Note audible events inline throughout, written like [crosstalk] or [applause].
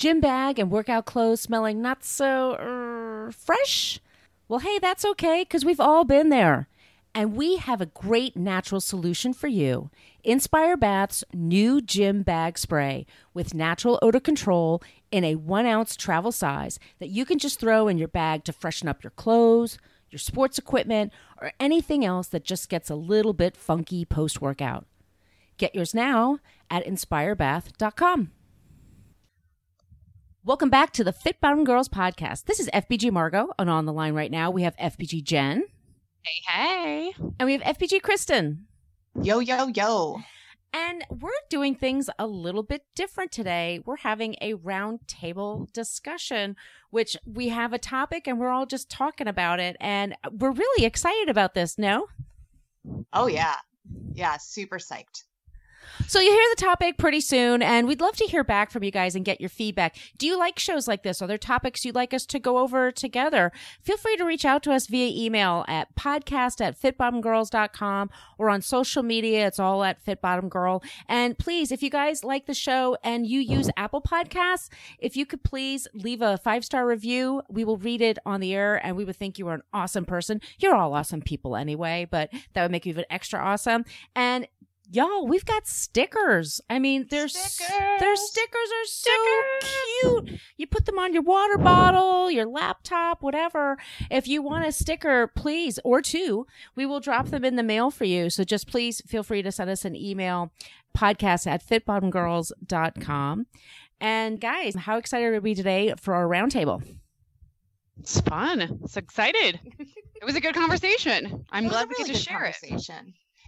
Gym bag and workout clothes smelling not so uh, fresh? Well, hey, that's okay because we've all been there. And we have a great natural solution for you. Inspire Bath's new gym bag spray with natural odor control in a one ounce travel size that you can just throw in your bag to freshen up your clothes, your sports equipment, or anything else that just gets a little bit funky post workout. Get yours now at inspirebath.com. Welcome back to the Fit Bottom Girls podcast. This is FBG Margot, and on the line right now we have FBG Jen. Hey, hey. And we have FBG Kristen. Yo, yo, yo. And we're doing things a little bit different today. We're having a roundtable discussion, which we have a topic and we're all just talking about it. And we're really excited about this, no? Oh, yeah. Yeah, super psyched. So you hear the topic pretty soon, and we'd love to hear back from you guys and get your feedback. Do you like shows like this? Are there topics you'd like us to go over together? Feel free to reach out to us via email at podcast at fitbottomgirls.com or on social media. It's all at fitbottomgirl. And please, if you guys like the show and you use Apple Podcasts, if you could please leave a five star review, we will read it on the air and we would think you were an awesome person. You're all awesome people anyway, but that would make you even extra awesome. And y'all we've got stickers. I mean their stickers. their stickers. are so stickers. cute. You put them on your water bottle your laptop whatever. If you want a sticker please or two we will drop them in the mail for you. So just please feel free to send us an email podcast at fitbottomgirls.com and guys how excited are we today for our roundtable? It's fun. It's excited. [laughs] It was a good conversation. I'm glad we get to share it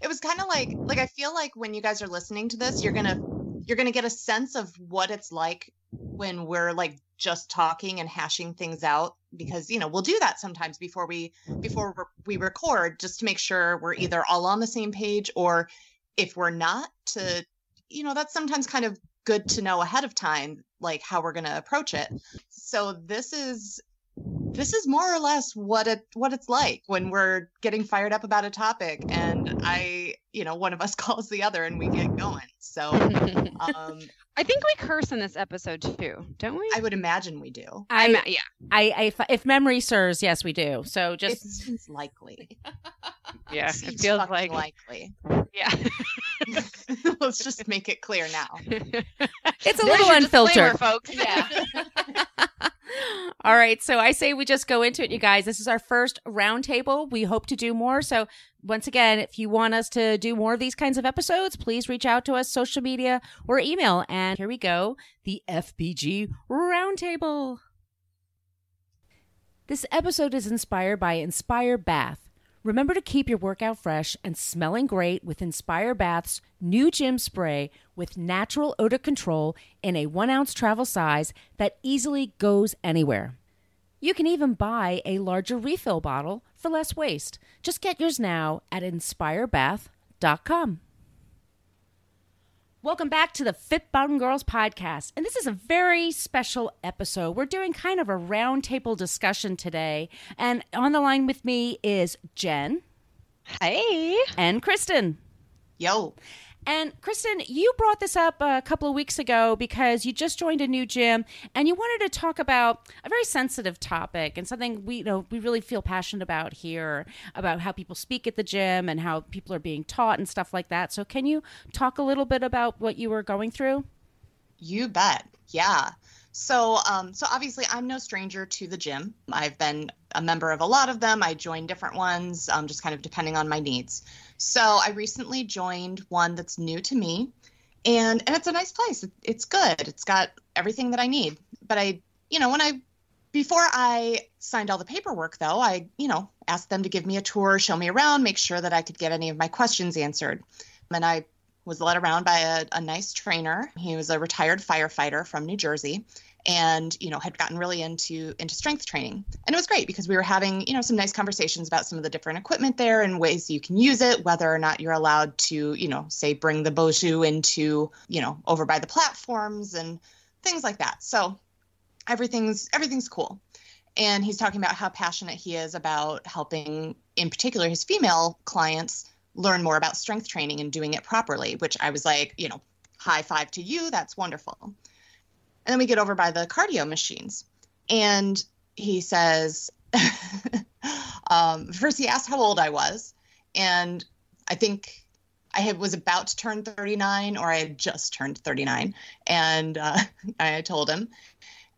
it was kind of like like I feel like when you guys are listening to this, you're gonna you're gonna get a sense of what it's like when we're like just talking and hashing things out because you know we'll do that sometimes before we before we record just to make sure we're either all on the same page or if we're not to you know that's sometimes kind of good to know ahead of time like how we're going to approach it. So this is this is more or less what it what it's like when we're getting fired up about a topic and i you know one of us [laughs] calls the other and we get going. So [laughs] um i think we curse in this episode too don't we? I would imagine we do. I I'm, yeah. I, I if, if memory serves yes we do. So just it seems likely. [laughs] Yeah it, it feels like likely. Yeah. Let's just make it clear now. It's a little unfiltered. folks. Yeah all right. So I say we just go into it, you guys. This is our first roundtable. We hope to do more. So once again, if you want us to do more of these kinds of episodes, please reach out to us, social media or email. And here we go. The FBG roundtable. This episode is inspired by Inspire Bath. Remember to keep your workout fresh and smelling great with Inspire Bath's new gym spray with natural odor control in a one ounce travel size that easily goes anywhere. You can even buy a larger refill bottle for less waste. Just get yours now at inspirebath.com. Welcome back to the Fit Bottom Girls podcast. And this is a very special episode. We're doing kind of a roundtable discussion today. And on the line with me is Jen. Hey. And Kristen. Yo. And Kristen, you brought this up a couple of weeks ago because you just joined a new gym and you wanted to talk about a very sensitive topic and something we you know we really feel passionate about here about how people speak at the gym and how people are being taught and stuff like that. So can you talk a little bit about what you were going through? You bet. Yeah. So, um, so obviously, I'm no stranger to the gym. I've been a member of a lot of them. I join different ones, um, just kind of depending on my needs. So, I recently joined one that's new to me, and and it's a nice place. It's good. It's got everything that I need. But I, you know, when I before I signed all the paperwork, though, I, you know, asked them to give me a tour, show me around, make sure that I could get any of my questions answered. And I was led around by a, a nice trainer. He was a retired firefighter from New Jersey and you know had gotten really into into strength training. And it was great because we were having you know some nice conversations about some of the different equipment there and ways you can use it whether or not you're allowed to you know say bring the BOSU into you know over by the platforms and things like that. So everything's everything's cool. And he's talking about how passionate he is about helping in particular his female clients learn more about strength training and doing it properly which i was like you know high five to you. That's wonderful. And then we get over by the cardio machines. And he says [laughs] um, first he asked how old i was. And i think i had, was about to turn 39 or i had just turned 39 and uh, [laughs] i told him.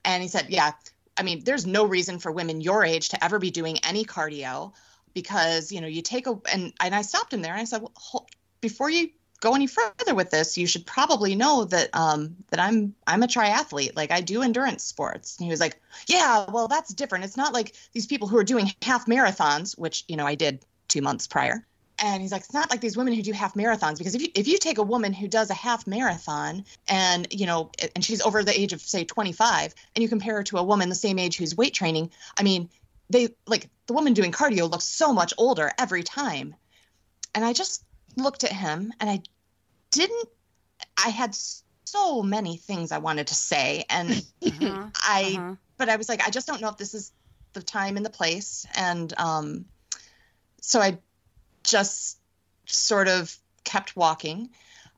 And he said yeah I mean, there's no reason for women your age to ever be doing any cardio because, you know, you take a, and, and I stopped him there and I said, well, before you go any further with this, you should probably know that, um, that I'm, I'm a triathlete. Like I do endurance sports. And he was like, yeah, well, that's different. It's not like these people who are doing half marathons, which, you know, I did two months prior and he's like it's not like these women who do half marathons because if you if you take a woman who does a half marathon and you know and she's over the age of say 25 and you compare her to a woman the same age who's weight training i mean they like the woman doing cardio looks so much older every time. And i just looked at him and i didn't i had so many things i wanted to say and [laughs] uh-huh, i uh-huh. but i was like i just don't know if this is the time and the place. And um so i just sort of kept walking.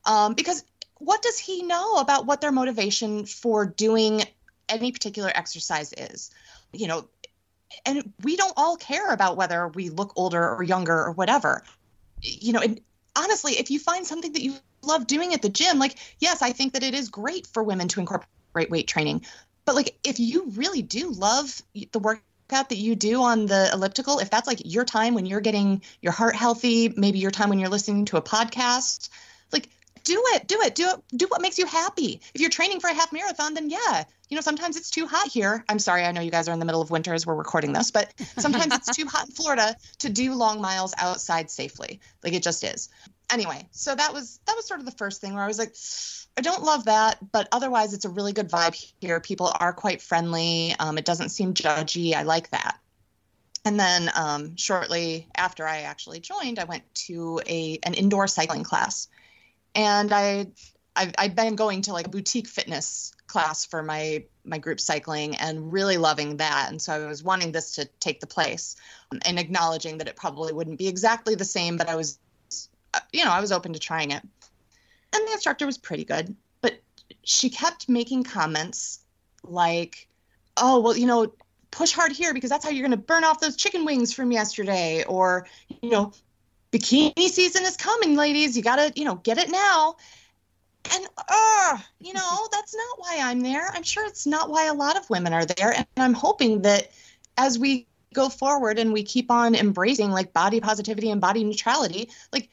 Um, because what does he know about what their motivation for doing any particular exercise is? You know and we don't all care about whether we look older or younger or whatever you know and honestly if you find something that you love doing at the gym like yes i think that it is great for women to incorporate weight training but like if you really do love the work workout that you do on the elliptical, if that's like your time when you're getting your heart healthy, maybe your time when you're listening to a podcast, like do it, do it, do it, do what makes you happy. If you're training for a half marathon, then yeah, you know, sometimes it's too hot here. I'm sorry, I know you guys are in the middle of winter as we're recording this, but sometimes it's too hot in Florida to do long miles outside safely. Like it just is. Anyway, so that was that was sort of the first thing where I was like, I don't love that, but otherwise, it's a really good vibe here. People are quite friendly. Um, it doesn't seem judgy. I like that. And then um, shortly after I actually joined, I went to a an indoor cycling class, and I I've, I've been going to like boutique fitness class for my my group cycling and really loving that. And so I was wanting this to take the place, um, and acknowledging that it probably wouldn't be exactly the same, but I was, uh, you know, I was open to trying it. And the instructor was pretty good but she kept making comments like oh well you know push hard here because that's how you're going to burn off those chicken wings from yesterday or you know bikini season is coming ladies. You got to you know get it now and uh you know [laughs] that's not why i'm there i'm sure it's not why a lot of women are there and i'm hoping that as we go forward and we keep on embracing like body positivity and body neutrality like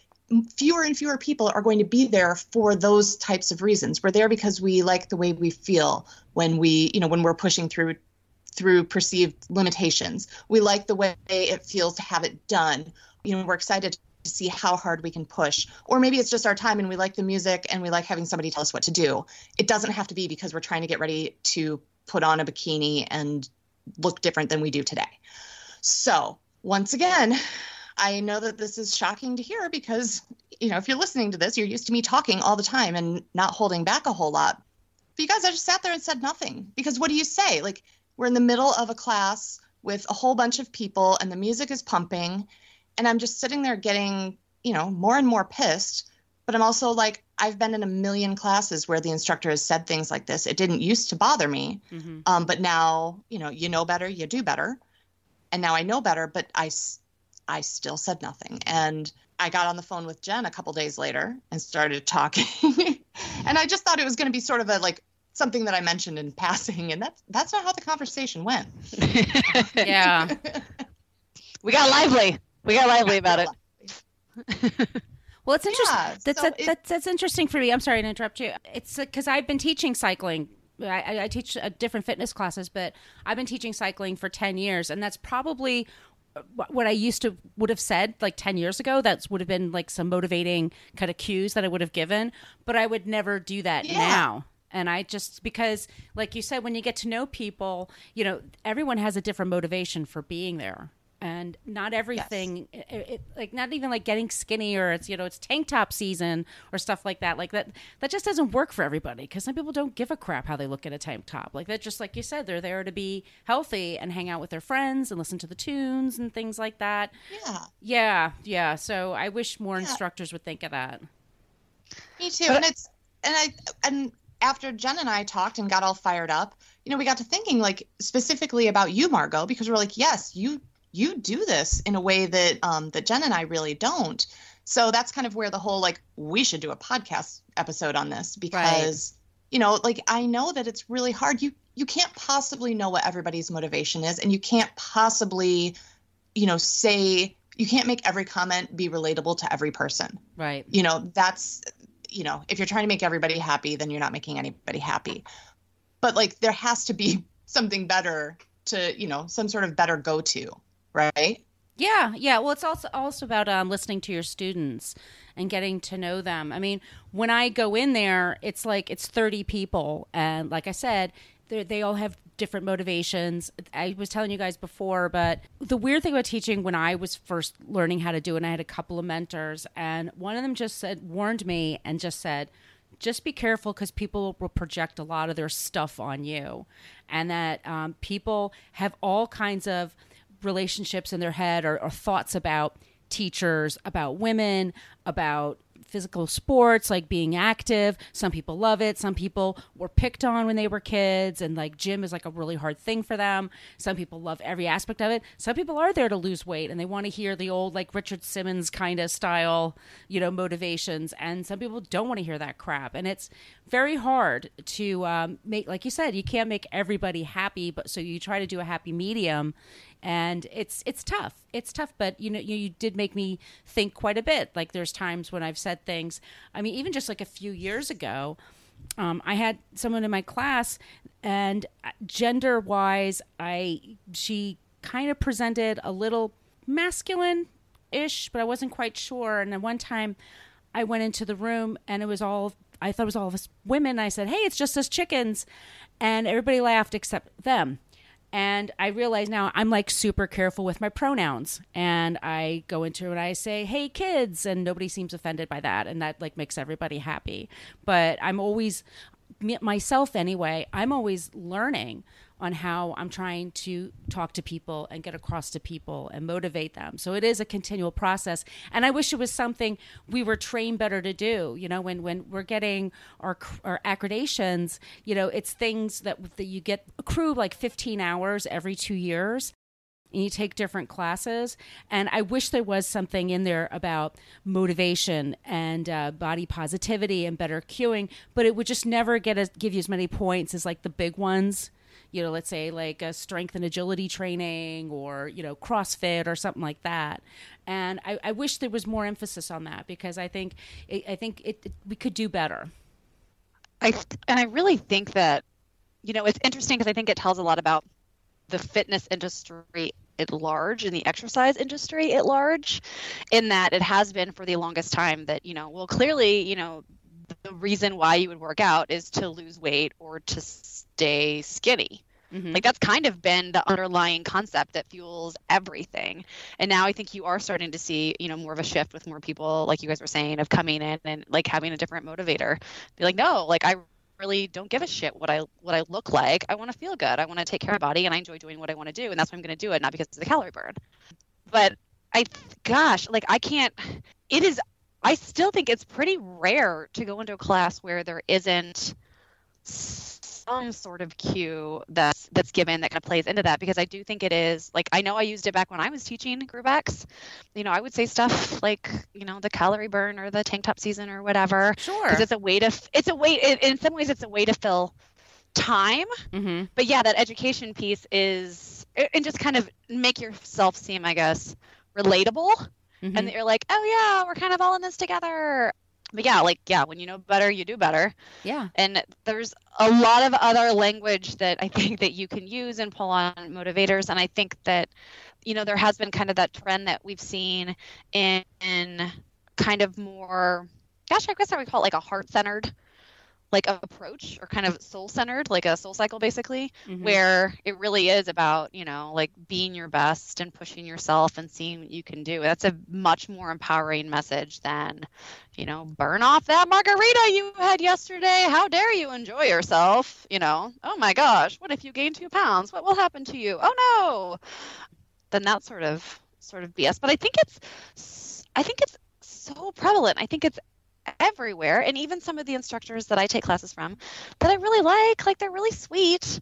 fewer and fewer people are going to be there for those types of reasons. We're there because we like the way we feel when we, you know, when we're pushing through through perceived limitations. We like the way it feels to have it done. You know, we're excited see how hard we can push. Or maybe it's just our time and we like the music and we like having somebody tell us what to do. It doesn't have to be because we're trying to get ready to put on a bikini and look different than we do today. So, once again, I know that this is shocking to hear because, you know, if you're listening to this, you're used to me talking all the time and not holding back a whole lot. But you guys, I just sat there and said nothing because what do you say? Like, we're in the middle of a class with a whole bunch of people and the music is pumping. And I'm just sitting there getting, you know, more and more pissed. But I'm also like, I've been in a million classes where the instructor has said things like this. It didn't used to bother me. Mm-hmm. Um, but now, you know, you know better, you do better. And now I know better, but I I still said nothing. And I got on the phone with Jen a couple days later and started talking. [laughs] and I just thought it was going to be sort of a like something that I mentioned in passing, and that's that's not how the conversation went. [laughs] yeah, [laughs] we got lively. We got lively about it. [laughs] well, it's interesting. Yeah, that's, so it, that's that's interesting for me. I'm sorry to interrupt you. It's because uh, I've been teaching cycling I, I, teach uh, different fitness classes, but I've been teaching cycling for 10 years, and that's probably what I used to would have said like 10 years ago that would have been like some motivating kind of cues that I would have given but I would never do that Yeah. now and I just because like you said when you get to know people you know everyone has a different motivation for being there and not everything it, it, like not even like getting skinny or it's you know it's tank top season or stuff like that like that that just doesn't work for everybody because some people don't give a crap how they look in a tank top like that just like you said they're there to be healthy and hang out with their friends and listen to the tunes and things like that Yeah. yeah yeah so i wish more Yeah. instructors would think of that Me too. But- and it's and I and after Jen and I talked and got all fired up, you know, we got to thinking like specifically about you, Margot, because we're like, yes, you you do this in a way that um that Jen and I really don't. So that's kind of where the whole like we should do a podcast episode on this because you know, like I know that it's really hard. You you can't possibly know what everybody's motivation is and you can't possibly you know say you can't make every comment be relatable to every person. Right. You know that's you know if you're trying to make everybody happy then you're not making anybody happy. But like there has to be [laughs] something better to you know some sort of better go to right Yeah, yeah. Well, it's also also about um, listening to your students and getting to know them. I mean, when I go in there, it's like it's thirty people, and like I said, they all have different motivations. I was telling you guys before, but the weird thing about teaching when I was first learning how to do it, and I had a couple of mentors, and one of them just said warned me and just said. Just be careful because people will project a lot of their stuff on you, and that um, people have all kinds of relationships in their head or, or thoughts about teachers, about women, about physical sports, like being active. Some people love it. Some people were picked on when they were kids, and like gym is like a really hard thing for them. Some people love every aspect of it. Some people are there to lose weight and they want to hear the old, like Richard Simmons kind of style, you know, motivations. And some people don't want to hear that crap. And it's very hard to um, make, like you said, you can't make everybody happy, but so you try to do a happy medium and it's it's tough. It's tough but you know you, you did make me think quite a bit. Like there's times when i've said things i mean even just like a few years ago um, i had someone in my class and gender wise i she kind of presented a little masculine ish but i wasn't quite sure. And then one time i went into the room and it was all i thought it was all of us women. I said hey it's just us chickens. And everybody laughed except them and I realize now I'm like super careful with my pronouns. And I go into it and I say, hey, kids. And nobody seems offended by that. And that like makes everybody happy. But I'm always, myself anyway, I'm always learning on how I'm trying to talk to people and get across to people and motivate them. So it is a continual process. And I wish it was something we were trained better to do. You know, when, when we're getting our, our accreditations, you know, it's things that, that you get accrue like 15 hours every two years and you take different classes. And I wish there was something in there about motivation and uh, body positivity and better cueing, but it would just never get as, give you as many points as like the big ones. You know, let's say like a strength and agility training or, you know, CrossFit or something like that. And I, I wish there was more emphasis on that because I think I think it, it, we could do better. I and I really think that you know it's interesting because I think it tells a lot about the fitness industry at large and the exercise industry at large in that it has been for the longest time that you know well clearly you know the reason why you would work out is to lose weight or to stay skinny Mhm. like that's kind of been the underlying concept that fuels everything. And now I think you are starting to see, you know, more of a shift with more people, like you guys were saying, of coming in and like having a different motivator. Be like, no, like I really don't give a shit what I what I look like. I want to feel good. I want to take care of my body, and I enjoy doing what I want to do, and that's why I'm going to do it, not because it's a calorie burn. But I, gosh, like I can't. It is. I still think it's pretty rare to go into a class where there isn't some sort of cue that's that's given that kind of plays into that because I do think it is like I know I used it back when I was teaching group X. You know, I would say stuff like you know the calorie burn or the tank top season or whatever Sure. because it's a way to it's a way in, in some ways it's a way to fill time. mm-hmm. But yeah, that education piece is and just kind of make yourself seem I guess relatable Mm-hmm. and that you're like oh yeah we're kind of all in this together. But yeah, like yeah, when you know better, you do better yeah. and there's a lot of other language that I [laughs] think that you can use and pull on motivators and I think that you know, there has been kind of that trend that we've seen in, in kind of more, gosh, I guess I would call it like a heart centered like approach or kind of soul centered like a SoulCycle basically mm-hmm. where it really is about you know like being your best and pushing yourself and seeing what you can do. That's a much more empowering message than you know burn off that margarita you had yesterday. How dare you enjoy yourself? You know oh my gosh what if you gain two pounds? What will happen to you? Oh no. Then that sort of sort of bs but i think it's i think it's so prevalent. I think it's everywhere and even some of the instructors that i take classes from that i really like like they're really sweet.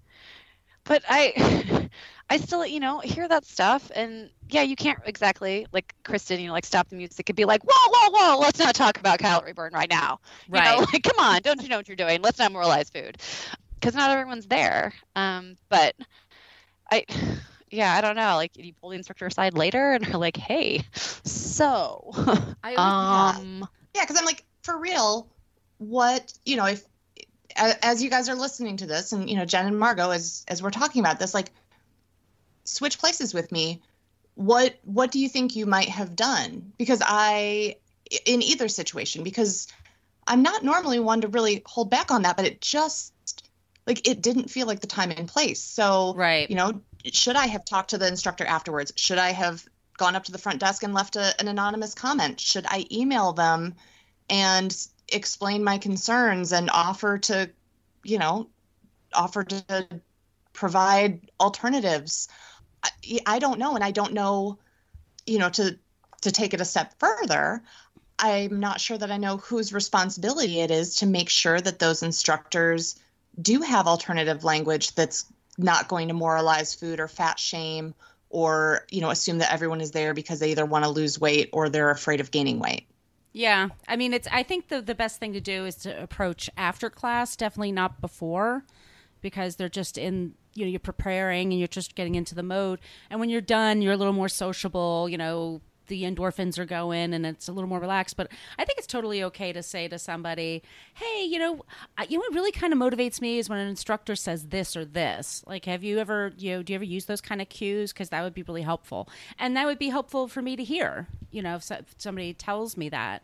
But i [laughs] i still you know hear that stuff and yeah you can't exactly like kristen you know like stop the music and be like whoa whoa whoa let's not talk about calorie burn right now. Right you know, [laughs] like come on don't you know what you're doing? Let's not moralize food. Because not everyone's there um but i [sighs] yeah, I don't know. Like you pull the instructor aside later and are like, "Hey, so, [laughs] I um, yeah, because I'm like, for real, what you know, if as you guys are listening to this, and you know, Jen and Margot, as as we're talking about this, like, switch places with me. What what do you think you might have done? Because I, in either situation, because I'm not normally one to really hold back on that, but it just like it didn't feel like the time and place. So, right, you know, should I have talked to the instructor afterwards? Should I have gone up to the front desk and left a, an anonymous comment? Should I email them and explain my concerns and offer to, you know, offer to provide alternatives. I, I don't know, and I don't know, you know, to to take it a step further. I'm not sure that I know whose responsibility it is to make sure that those instructors do have alternative language that's not going to moralize food or fat shame or you know assume that everyone is there because they either want to lose weight or they're afraid of gaining weight yeah, I mean, it's. I think the the best thing to do is to approach after class, definitely not before, because they're just in. You know, you're preparing and you're just getting into the mode. And when you're done, you're a little more sociable. You know, the endorphins are going and it's a little more relaxed. But I think it's totally okay to say to somebody, "Hey, you know, you know what really kind of motivates me is when an instructor says this or this. Like, have you ever, you know, do you ever use those kind of cues? Because that would be really helpful, and that would be helpful for me to hear. You know, if, if somebody tells me that."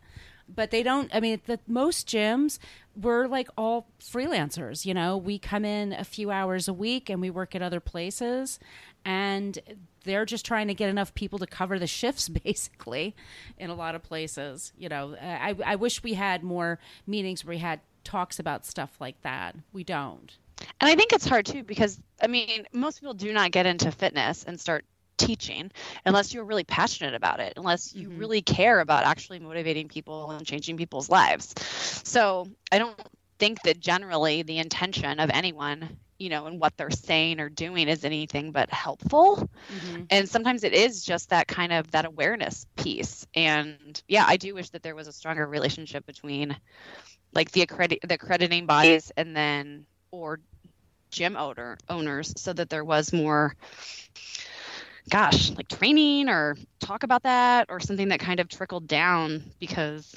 but they don't i mean the most gyms we're like all freelancers you know? We come in a few hours a week and we work at other places and they're just trying to get enough people to cover the shifts [laughs] basically in a lot of places you know? I, I wish we had more meetings where we had talks about stuff like that. We don't. And i think it's hard too because i mean most people do not get into fitness and start teaching unless you're really passionate about it unless you mm-hmm. really care about actually motivating people and changing people's lives so i don't think that generally the intention of anyone you know, and what they're saying or doing is anything but helpful. Mm-hmm. And sometimes it is just that kind of that awareness piece. And yeah, I do wish that there was a stronger relationship between like the accredit the accrediting bodies and then or gym owner owners so that there was more gosh, like training or talk about that or something that kind of trickled down because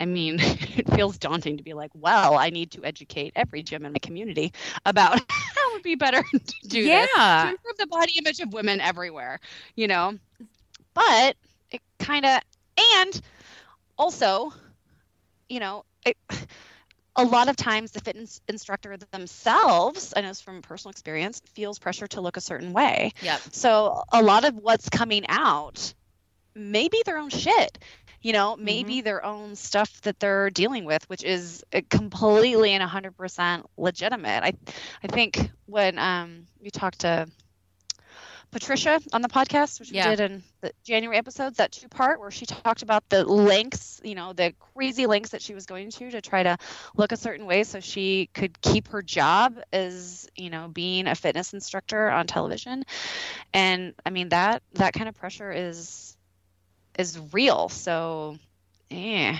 I mean, [laughs] it feels daunting to be like, well, I need to educate every gym in my community about [laughs] how it would be better [laughs] to do yeah. this to improve the body image of women everywhere, you know. But it kind of, and also, you know, it, a lot of times the fitness instructor themselves, I know from personal experience, feels pressure to look a certain way. Yep. So a lot of what's coming out may be their own shit you know maybe mm-hmm. their own stuff that they're dealing with which is uh, completely and 100% legitimate i i think when um we talked to Patricia on the podcast, which yeah. we did in the January episodes, that two part where she talked about the links, you know, the crazy links that she was going to to try to look a certain way so she could keep her job as, you know, being a fitness instructor on television. And I mean that that kind of pressure is is real. So, yeah.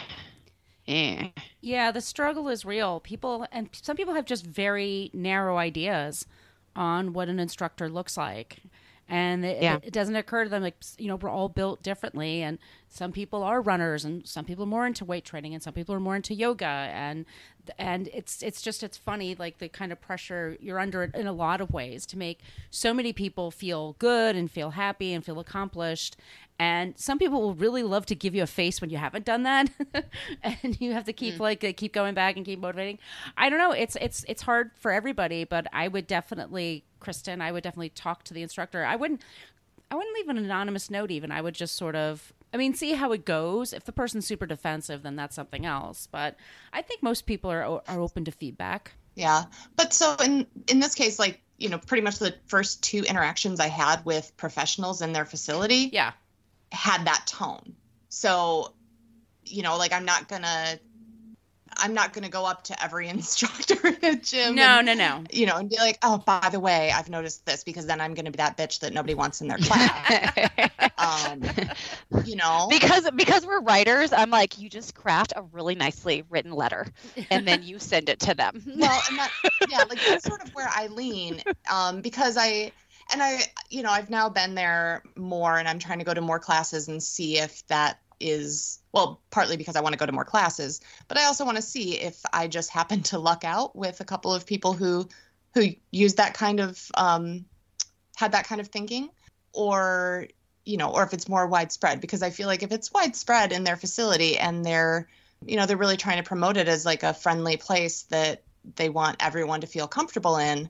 Yeah. Yeah, the struggle is real. People and some people have just very narrow ideas on what an instructor looks like. And it, Yeah. it, doesn't occur to them like you know we're all built differently. And some people are runners and some people are more into weight training and some people are more into yoga. And and it's it's just it's funny like the kind of pressure you're under in a lot of ways to make so many people feel good and feel happy and feel accomplished. And some people will really love to give you a face when you haven't done that. [laughs] And you have to keep like uh, keep going back and keep motivating. I don't know. It's it's it's hard for everybody but i would definitely kristen i would definitely talk to the instructor i wouldn't I wouldn't leave an anonymous note even. I would just sort of I mean, see how it goes. If the person's super defensive, then that's something else. But I think most people are are open to feedback. Yeah. But so in in this case, like, you know, pretty much the first two interactions I had with professionals in their facility Yeah. had that tone. So, you know, like I'm not gonna I'm not gonna go up to every [laughs] instructor in a gym. No, and, no, no. You know, and be like, oh, by the way, I've noticed this because then I'm gonna be that bitch that nobody wants in their class. [laughs] um, you know. because because we're writers, I'm like, you just craft a really nicely written letter, and then you send it to them. [laughs] well and that yeah like that's sort of where i lean um because i and i you know i've now been there more and i'm trying to go to more classes and see if that is well partly because i want to go to more classes but i also want to see if i just happen to luck out with a couple of people who who use that kind of um had that kind of thinking or you know or if it's more widespread because i feel like if it's widespread in their facility and they're you know they're really trying to promote it as like a friendly place that they want everyone to feel comfortable in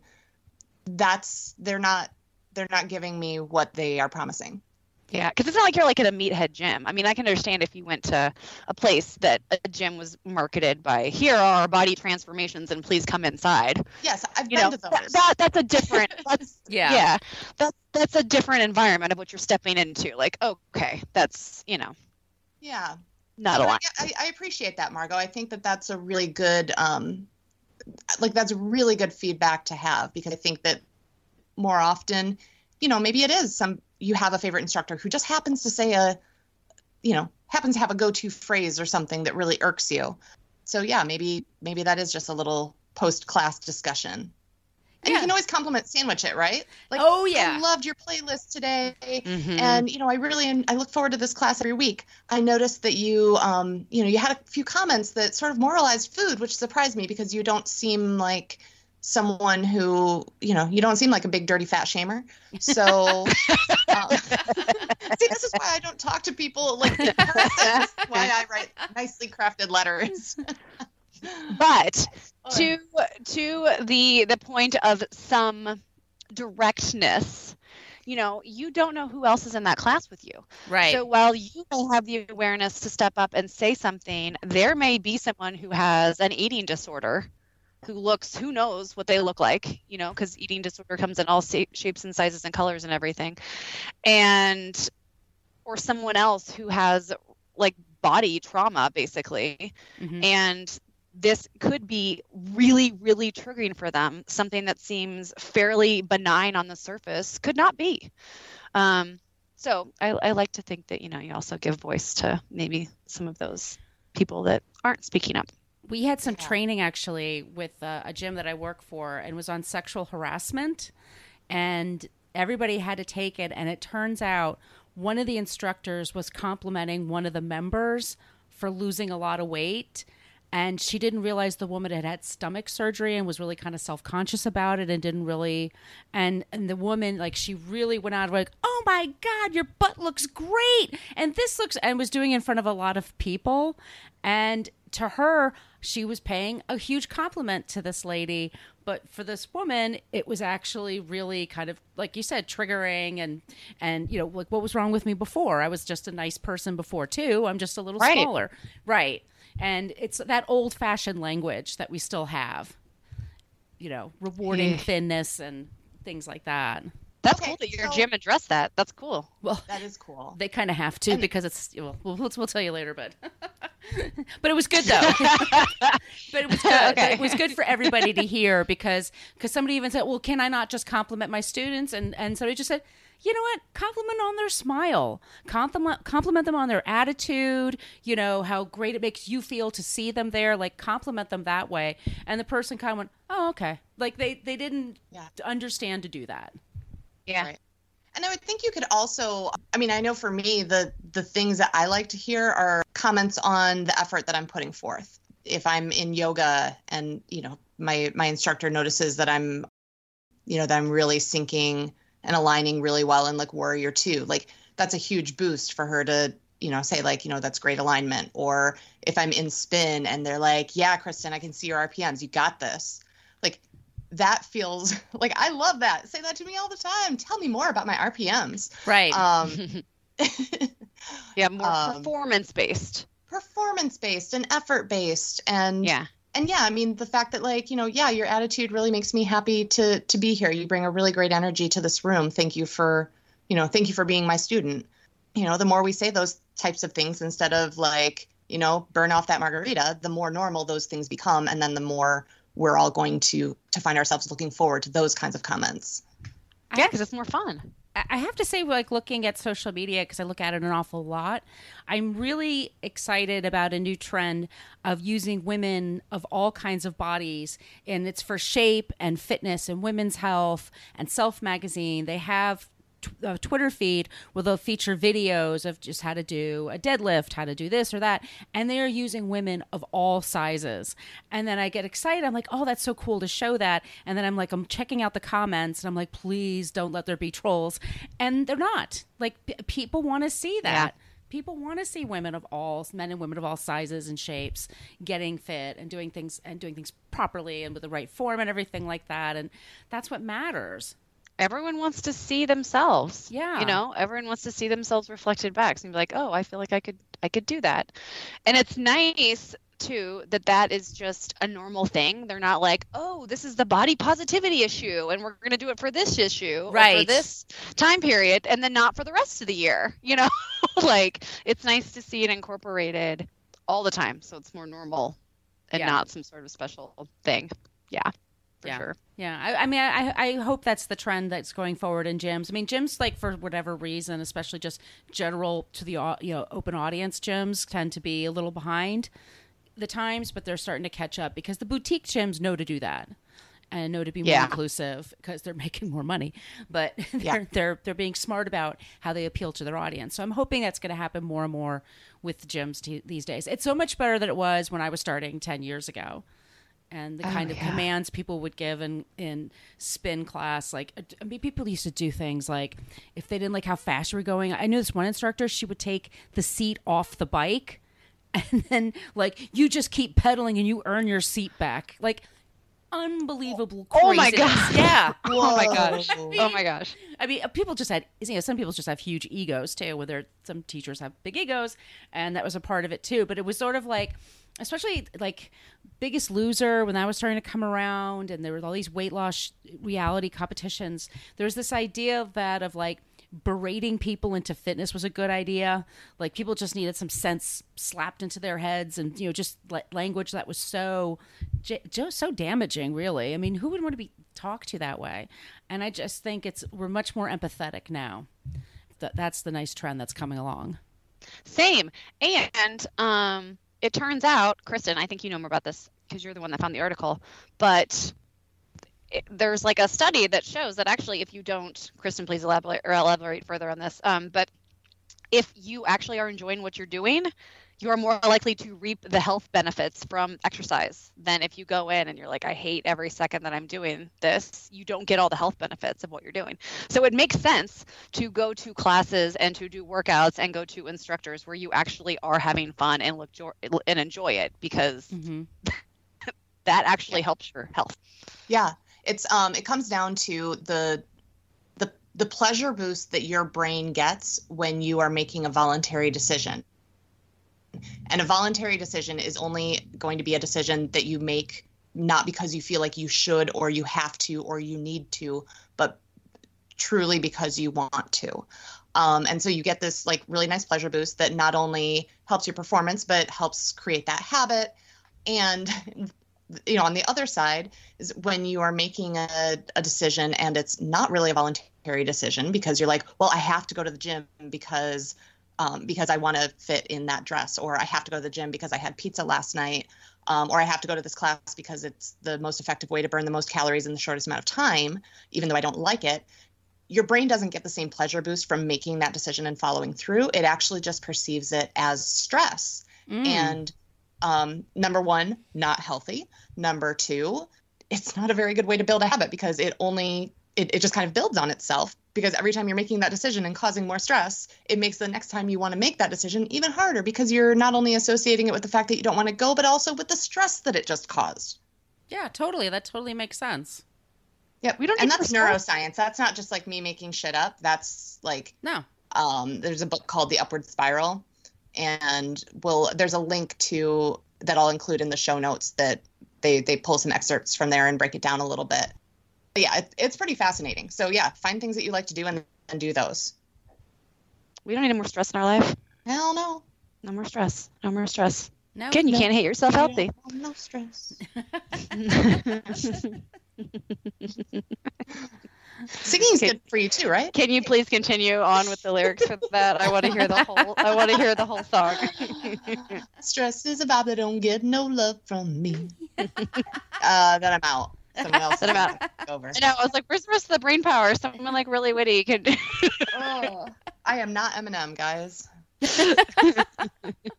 that's they're not they're not giving me what they are promising Yeah, because it's not like you're like at a meathead gym. I mean, I can understand if you went to a place that a gym was marketed by here are our body transformations and please come inside. yes i've You been know, to those that, that that's a different [laughs] that's Yeah. yeah. That that's a different environment of what you're stepping into. Like, okay, that's, you know, yeah not a lot. I, I appreciate that margot i think that that's a really good um like that's really good feedback to have because i think that more often you know maybe it is some you have a favorite instructor who just happens to say a you know happens to have a go-to phrase or something that really irks you. So yeah maybe maybe that is just a little post-class discussion. And you can always compliment sandwich it right? Like oh i yeah. loved your playlist today. Mhm. and you know i really i look forward to this class every week. I noticed that you um you know you had a few comments that sort of moralized food which surprised me because you don't seem like someone who you know you don't seem like a big dirty fat shamer so [laughs] um, [laughs] see this is why i don't talk to people like in person. this is why i write nicely crafted letters [laughs] but to to the the point of some directness you know you don't know who else is in that class with you right. so while you may have the awareness to step up and say something there may be someone who has an eating disorder who looks who knows what they look like you know because eating disorder comes in all shapes and sizes and colors and everything. And or someone else who has like body trauma basically. Mhm. and this could be really really triggering for them. Something that seems fairly benign on the surface could not be. Um, so I, I like to think that you know you also give voice to maybe some of those people that aren't speaking up We had some training actually with uh, a gym that I work for and was on sexual harassment and everybody had to take it and it turns out one of the instructors was complimenting one of the members for losing a lot of weight and she didn't realize the woman had had stomach surgery and was really kind of self-conscious about it and didn't really and and the woman like she really went out like oh my god your butt looks great! And this looks and was doing it in front of a lot of people and to her she was paying a huge compliment to this lady. But for this woman it was actually really kind of like you said triggering and and you know like what was wrong with me before? I was just a nice person before too. I'm just a little Right. smaller. Right. And it's that old fashioned language that we still have you know rewarding Yeah. thinness and things like that that's Okay, cool that your so- gym addressed that. That's cool. Well that is cool. they kind of have to And- because it's well, we'll [laughs] we'll we'll tell you later but [laughs] but it was good though. [laughs] But it was good Okay. it was good for everybody to hear because because somebody even said well can i not just compliment my students? And and somebody just said you know what? Compliment on their smile. Compliment compliment them on their attitude you know how great it makes you feel to see them there. Like compliment them that way. And the person kind of went oh okay. Like they they didn't Yeah. understand to do that yeah Right. And I would think you could also I mean, I know for me the the things that I like to hear are comments on the effort that I'm putting forth. If I'm in yoga and, you know, my my instructor notices that I'm you know, that I'm really syncing and aligning really well in like warrior 2, like that's a huge boost for her to you know say like you know that's great alignment or if i'm in spin and they're like yeah kristen i can see your rpms you got this like that feels [laughs] like i love that. Say that to me all the time. Tell me more about my rpms right. Um [laughs] yeah more [laughs] Um, performance based performance based and effort based and yeah. and yeah i mean the fact that like you know yeah your attitude really makes me happy to to be here. You bring a really great energy to this room. Thank you for you know thank you for being my student. You know the more we say those types of things instead of like you know burn off that margarita the more normal those things become and then the more we're all going to to find ourselves looking forward to those kinds of comments yeah because it's more fun I I have to say, like looking at social media, because I look at it an awful lot, I'm really excited about a new trend of using women of all kinds of bodies. And it's for shape and fitness and women's health and Self Magazine. They have t- a uh, Twitter feed where they'll feature videos of just how to do a deadlift, how to do this or that. And they are using women of all sizes. And then I get excited. I'm like, oh, that's so cool to show that. And then I'm like, I'm checking out the comments and I'm like, please don't let there be trolls. And they're not. Like, p- people want to see that. People want to see women of all men and women of all sizes and shapes getting fit and doing things and doing things properly and with the right form and everything like that. And that's what matters. Everyone wants to see themselves Yeah. you know? Everyone wants to see themselves reflected back. So you're like oh i feel like i could i could do that. And it's nice too that that is just a normal thing. They're not like oh this is the body positivity issue and we're going to do it for this issue or Right. for this time period and then not for the rest of the year [laughs] you know? [laughs] Like it's nice to see it incorporated all the time so it's more normal and Yeah. not some sort of special thing. Yeah for Yeah. sure Yeah, I, I mean, I, I hope that's the trend that's going forward in gyms. I mean, gyms like for whatever reason, especially just general to the you know open audience gyms, tend to be a little behind the times, but they're starting to catch up because the boutique gyms know to do that and know to be more Yeah. inclusive because they're [laughs] making more money. But [laughs] they're, Yeah. they're they're being smart about how they appeal to their audience. So I'm hoping that's going to happen more and more with gyms t- these days. It's so much better than it was when I was starting ten years ago and the Oh, kind of yeah. commands people would give in in spin class like i mean people used to do things like if they didn't like how fast you were going i knew this one instructor she would take the seat off the bike [laughs] and then like you just keep pedaling and you earn your seat back like unbelievable crazy! Oh my gosh. Yeah oh my [laughs] gosh Whoa. oh my gosh I mean, uh, people just had, you know, some people just have huge egos too, whether some teachers have big egos, and that was a part of it too. But it was sort of like, especially like Biggest Loser, when that was starting to come around, and there was all these weight loss reality competitions, there was this idea of that of like, berating people into fitness was a good idea. Like people just needed some sense slapped into their heads, and you know, just language that was so, just so damaging. Really, I mean, who would want to be talked to that way? And I just think it's we're much more empathetic now. That that's the nice trend that's coming along. Same. And um, it turns out, Kristen, I think you know more about this because you're the one that found the article, but it, there's like a study that shows that actually, if you don't, Kristen, please elaborate or elaborate further on this. Um, but if you actually are enjoying what you're doing, you are more likely to reap the health benefits from exercise than if you go in and you're like, I hate every second that I'm doing this. You don't get all the health benefits of what you're doing. So it makes sense to go to classes and to do workouts and go to instructors where you actually are having fun and look jo- and enjoy it because Mm-hmm. [laughs] that actually helps your health. Yeah, it's um it comes down to the the the pleasure boost that your brain gets when you are making a voluntary decision. And a voluntary decision is only going to be a decision that you make not because you feel like you should or you have to or you need to, but truly because you want to. Um, and so you get this like really nice pleasure boost that not only helps your performance but helps create that habit. And you know, on the other side is when you are making a, a decision and it's not really a voluntary decision because you're like, well, I have to go to the gym because um, because I want to fit in that dress, or I have to go to the gym because I had pizza last night, um, or I have to go to this class because it's the most effective way to burn the most calories in the shortest amount of time, even though I don't like it. your brain doesn't get the same pleasure boost from making that decision and following through. It actually just perceives it as stress. Mm. And um, number one, not healthy. Number two, it's not a very good way to build a habit because it only it, it just kind of builds on itself because every time you're making that decision and causing more stress, it makes the next time you want to make that decision even harder because you're not only associating it with the fact that you don't want to go, but also with the stress that it just caused. yeah, totally. That totally makes sense. Yeah, We don't and that's neuroscience. That's not just like me making shit up. That's like No. um, there's a book called The Upward Spiral, and we'll there's a link to that I'll include in the show notes that they they pull some excerpts from there and break it down a little bit. But yeah, it, it's pretty fascinating. So yeah, find things that you like to do and, and do those. We don't need any more stress in our life. Hell no. No more stress. No more stress. No. Again, you no. can't hate yourself healthy. No stress. [laughs] Singing's Okay. good for you too, right? Can you please continue on with the lyrics for that? I want to hear the whole. I want to hear the whole song. [laughs] Stress is a vibe that don't get no love from me. [laughs] uh, then I'm out. Someone else Then I'm out. over. I know. I was like, "Where's the rest of the brain power?" Someone like really witty could. [laughs] Oh, I am not Eminem, guys. [laughs]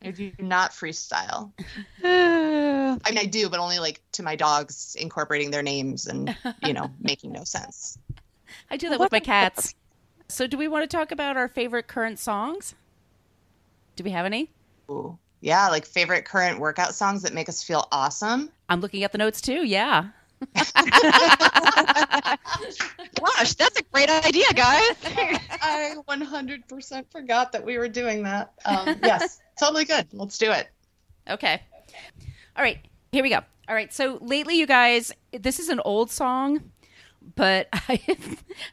I do not freestyle. [sighs] I mean, I do, but only like to my dogs, incorporating their names and you know [laughs] making no sense. I do that with my cats. So, do we want to talk about our favorite current songs? Do we have any? Ooh. Yeah, like favorite current workout songs that make us feel awesome. I'm looking at the notes too. Yeah. Gosh, that's a great idea, guys. I 100% forgot that we were doing that. Um, yes, totally good. Let's do it. Okay. All right. Here we go. All right. So lately, you guys, this is an old song, but [laughs] I,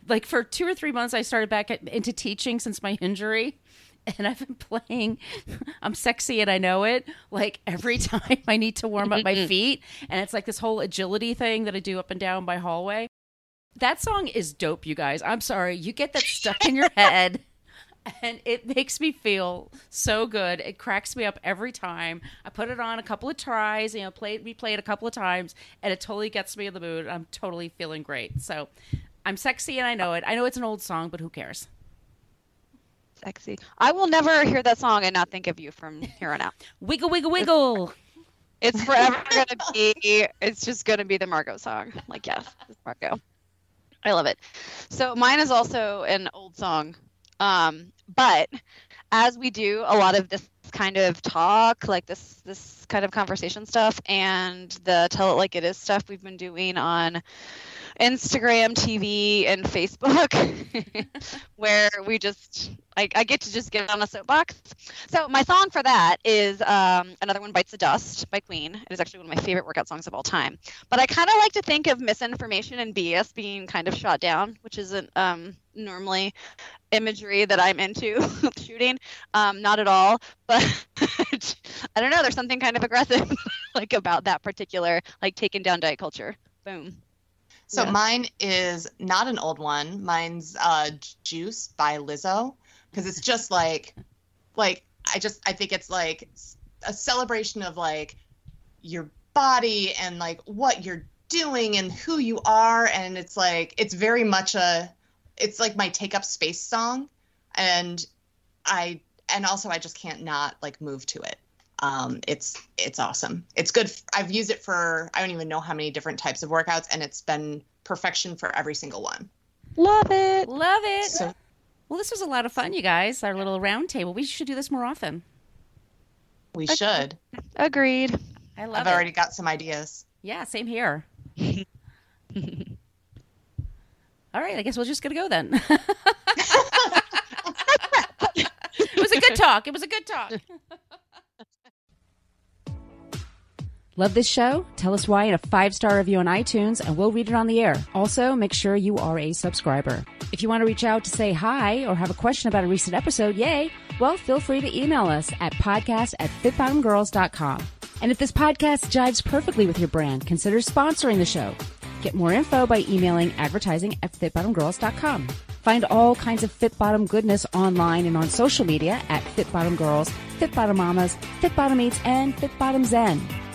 like for two or three months, I started back at, into teaching since my injury. [laughs] And I've been playing [laughs] I'm sexy and I know it like every [laughs] time I need to warm up my mm-hmm. feet. And it's like this whole agility thing that I do up and down my hallway. That song is dope, you guys. I'm sorry. You get that stuck in your head and it makes me feel so good. It cracks me up every time. I put it on a couple of tries, you know, play it, replay it a couple of times, and it totally gets me in the mood. I'm totally feeling great. So I'm sexy and I know it. I know it's an old song, but who cares? Sexy. I will never hear that song and not think of you from here on out. [laughs] Wiggle, wiggle, wiggle. It's forever gonna be. It's just gonna be the Margot song. Like yes, it's Margot. I love it. So mine is also an old song, um, but as we do a lot of this kind of talk, like this this kind of conversation stuff, and the tell it like it is stuff we've been doing on Instagram, TV, and Facebook, [laughs] where we just I, I get to just get on a soapbox. So my song for that is um, another one, "Bites the Dust" by Queen. It is actually one of my favorite workout songs of all time. But I kind of like to think of misinformation and BS being kind of shot down, which isn't um, normally imagery that I'm into [laughs] shooting. Um, not at all, but [laughs] I don't know. There's something kind of aggressive like about that particular like taking down diet culture. Boom. So Yeah. mine is not an old one. Mine's uh, "Juice" by Lizzo because it's just like, like I just I think it's like a celebration of like your body and like what you're doing and who you are, and it's like it's very much a, it's like my take up space song, and I and also I just can't not like move to it. Um, it's it's awesome. It's good. f- I've used it for I don't even know how many different types of workouts, and it's been perfection for every single one. Love it. Love it. So well, this was a lot of fun, you guys. Our little round table. We should do this more often. we Okay. should. Agreed. I love I've it. already got some ideas. Yeah, same here. [laughs] All right, I guess we're just gonna go then. [laughs] [laughs] it was a good talk. It was a good talk. Love this show? Tell us why in a five star review on iTunes and we'll read it on the air. Also, make sure you are a subscriber. If you want to reach out to say hi or have a question about a recent episode, yay, well, feel free to email us at podcast at fitbottomedgirls.com. And if this podcast jives perfectly with your brand, consider sponsoring the show. Get more info by emailing advertising at fitbottomedgirls.com. Find all kinds of Fit Bottom goodness online and on social media at Fit Bottomed Girls, Fit Bottomed Mamas, Fit Bottomed Eats, and Fit Bottomed Zen.